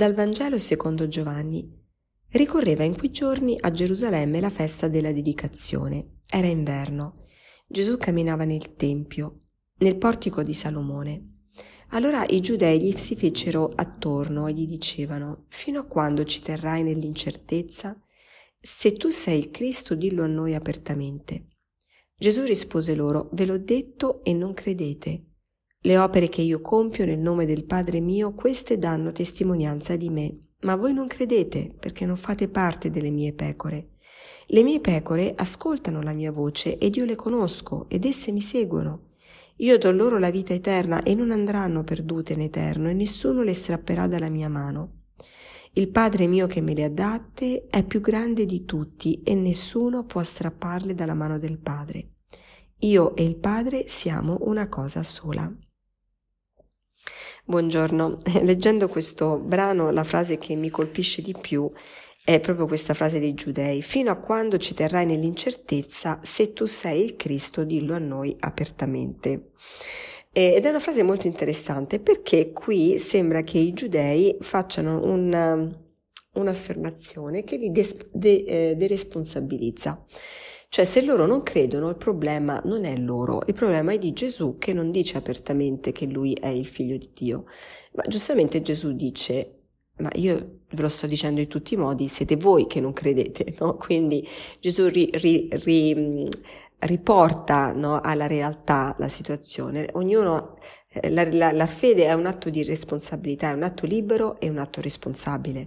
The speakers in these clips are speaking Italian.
Dal Vangelo secondo Giovanni. Ricorreva in quei giorni a Gerusalemme la festa della dedicazione. Era inverno. Gesù camminava nel Tempio, nel portico di Salomone. Allora i giudei gli si fecero attorno e gli dicevano, fino a quando ci terrai nell'incertezza? Se tu sei il Cristo, dillo a noi apertamente. Gesù rispose loro, ve l'ho detto e non credete. Le opere che io compio nel nome del Padre mio, queste danno testimonianza di me, ma voi non credete perché non fate parte delle mie pecore. Le mie pecore ascoltano la mia voce ed io le conosco ed esse mi seguono. Io do loro la vita eterna e non andranno perdute in eterno e nessuno le strapperà dalla mia mano. Il Padre mio che me le ha date è più grande di tutti e nessuno può strapparle dalla mano del Padre. Io e il Padre siamo una cosa sola. Buongiorno, leggendo questo brano la frase che mi colpisce di più è proprio questa frase dei giudei, fino a quando ci terrai nell'incertezza, se tu sei il Cristo, dillo a noi apertamente. Ed è una frase molto interessante perché qui sembra che i giudei facciano una, un'affermazione che li des, de, eh, deresponsabilizza. Cioè se loro non credono il problema non è loro, il problema è di Gesù che non dice apertamente che lui è il figlio di Dio. Ma giustamente Gesù dice, ma io ve lo sto dicendo in tutti i modi, siete voi che non credete, no? Quindi Gesù ri, ri, ri, riporta no, alla realtà la situazione. Ognuno, eh, la, la, la fede è un atto di responsabilità, è un atto libero e un atto responsabile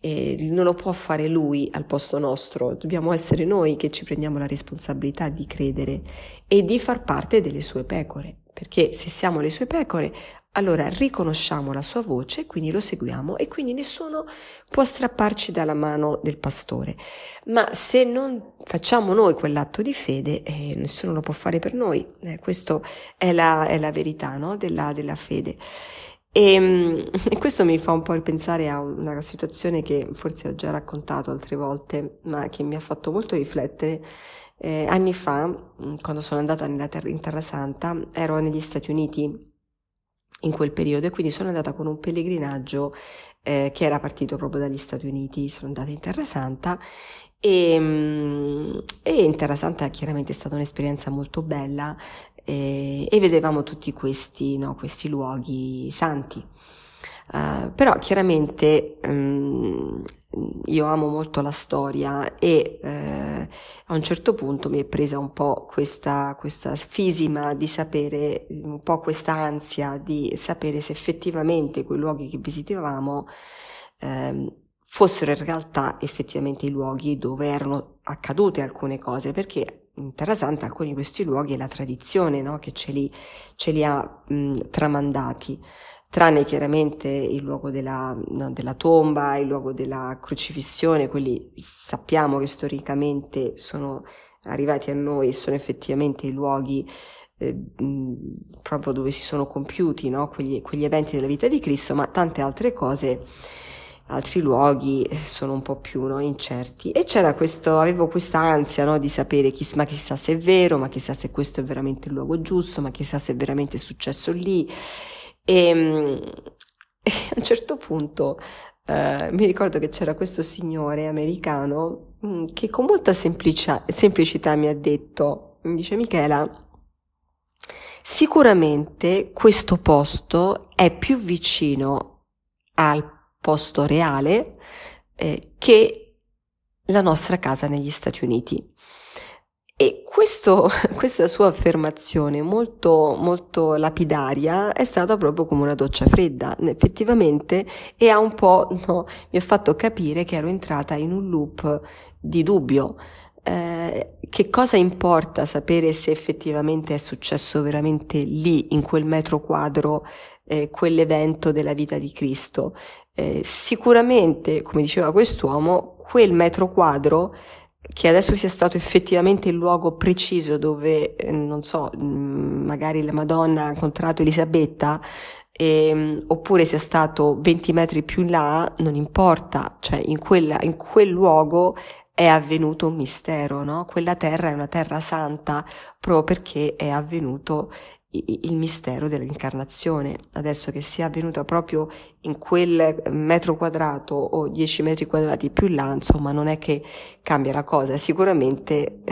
e non lo può fare lui al posto nostro, dobbiamo essere noi che ci prendiamo la responsabilità di credere e di far parte delle sue pecore, perché se siamo le sue pecore, allora riconosciamo la sua voce, quindi lo seguiamo e quindi nessuno può strapparci dalla mano del pastore. Ma se non facciamo noi quell'atto di fede, eh, nessuno lo può fare per noi. Eh, questa è la, è la verità no? della, della fede. E, ehm, e, questo mi fa un po' ripensare a una situazione che forse ho già raccontato altre volte, ma che mi ha fatto molto riflettere. Eh, anni fa, mm, quando sono andata terra, in Terra Santa, ero negli Stati Uniti in quel periodo e quindi sono andata con un pellegrinaggio eh, che era partito proprio dagli Stati Uniti, sono andata in Terra Santa e, mm, e in Terra Santa chiaramente è stata un'esperienza molto bella e, e vedevamo tutti questi, no, questi luoghi santi. Uh, però chiaramente um, io amo molto la storia e uh, a un certo punto mi è presa un po' questa, questa fisima di sapere, un po' questa ansia di sapere se effettivamente quei luoghi che visitavamo um, fossero in realtà effettivamente i luoghi dove erano accadute alcune cose, perché in Terra Santa alcuni di questi luoghi è la tradizione no? che ce li, ce li ha mh, tramandati, tranne chiaramente il luogo della, no, della, tomba, il luogo della crocifissione, quelli sappiamo che storicamente sono arrivati a noi e sono effettivamente i luoghi eh, proprio dove si sono compiuti no? quegli, quegli eventi della vita di Cristo, ma tante altre cose altri luoghi sono un po' più no, incerti. E c'era questo, avevo questa ansia no, di sapere chi, ma chissà se è vero, ma chissà se questo è veramente il luogo giusto, ma chissà se è veramente successo lì. E, e a un certo punto eh, mi ricordo che c'era questo signore americano mm, che con molta semplicia, semplicità mi ha detto, mi dice Michela, sicuramente questo posto è più vicino al posto reale eh, che la nostra casa negli Stati Uniti. E questo, questa sua affermazione molto, molto lapidaria è stata proprio come una doccia fredda, effettivamente, e ha un po', no, mi ha fatto capire che ero entrata in un loop di dubbio. Eh, che cosa importa sapere se effettivamente è successo veramente lì, in quel metro quadro, eh, quell'evento della vita di Cristo? Eh, sicuramente, come diceva quest'uomo, quel metro quadro che adesso sia stato effettivamente il luogo preciso dove, eh, non so, mm, magari la Madonna ha incontrato Elisabetta, eh, oppure sia stato 20 metri più in là, non importa, cioè in, quella, in quel luogo è avvenuto un mistero, no? Quella terra è una terra santa proprio perché è avvenuto il mistero dell'incarnazione. Adesso che sia avvenuta proprio in quel metro quadrato o 10 metri quadrati più là, insomma, non è che cambia la cosa, sicuramente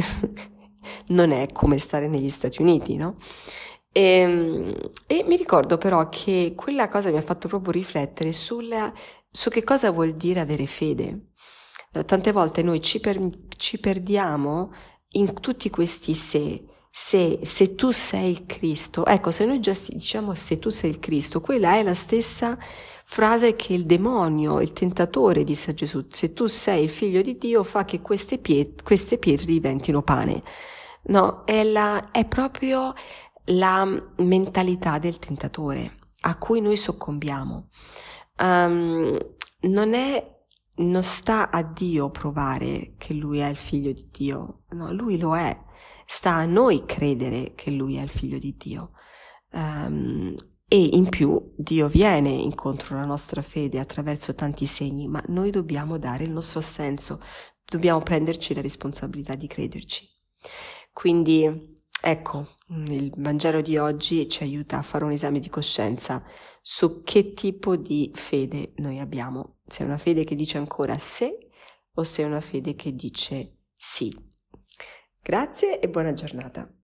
non è come stare negli Stati Uniti, no? E, ehm, e, mi ricordo però che quella cosa mi ha fatto proprio riflettere sulla, su che cosa vuol dire avere fede. Tante volte noi ci, per, ci perdiamo in tutti questi se, se, se tu sei il Cristo, ecco, se noi già diciamo se tu sei il Cristo, quella è la stessa frase che il demonio, il tentatore disse a Gesù, se tu sei il figlio di Dio, fa che queste, piet- queste pietre diventino pane. No, è, la, è proprio la mentalità del tentatore a cui noi soccombiamo. Um, non è non sta a Dio provare che lui è il figlio di Dio, no, lui lo è, sta a noi credere che lui è il figlio di Dio. Um, e in più Dio viene incontro alla nostra fede attraverso tanti segni, ma noi dobbiamo dare il nostro senso, dobbiamo prenderci la responsabilità di crederci. Quindi ecco, il Vangelo di oggi ci aiuta a fare un esame di coscienza su che tipo di fede noi abbiamo, se è una fede che dice ancora se o se è una fede che dice sì. Grazie e buona giornata.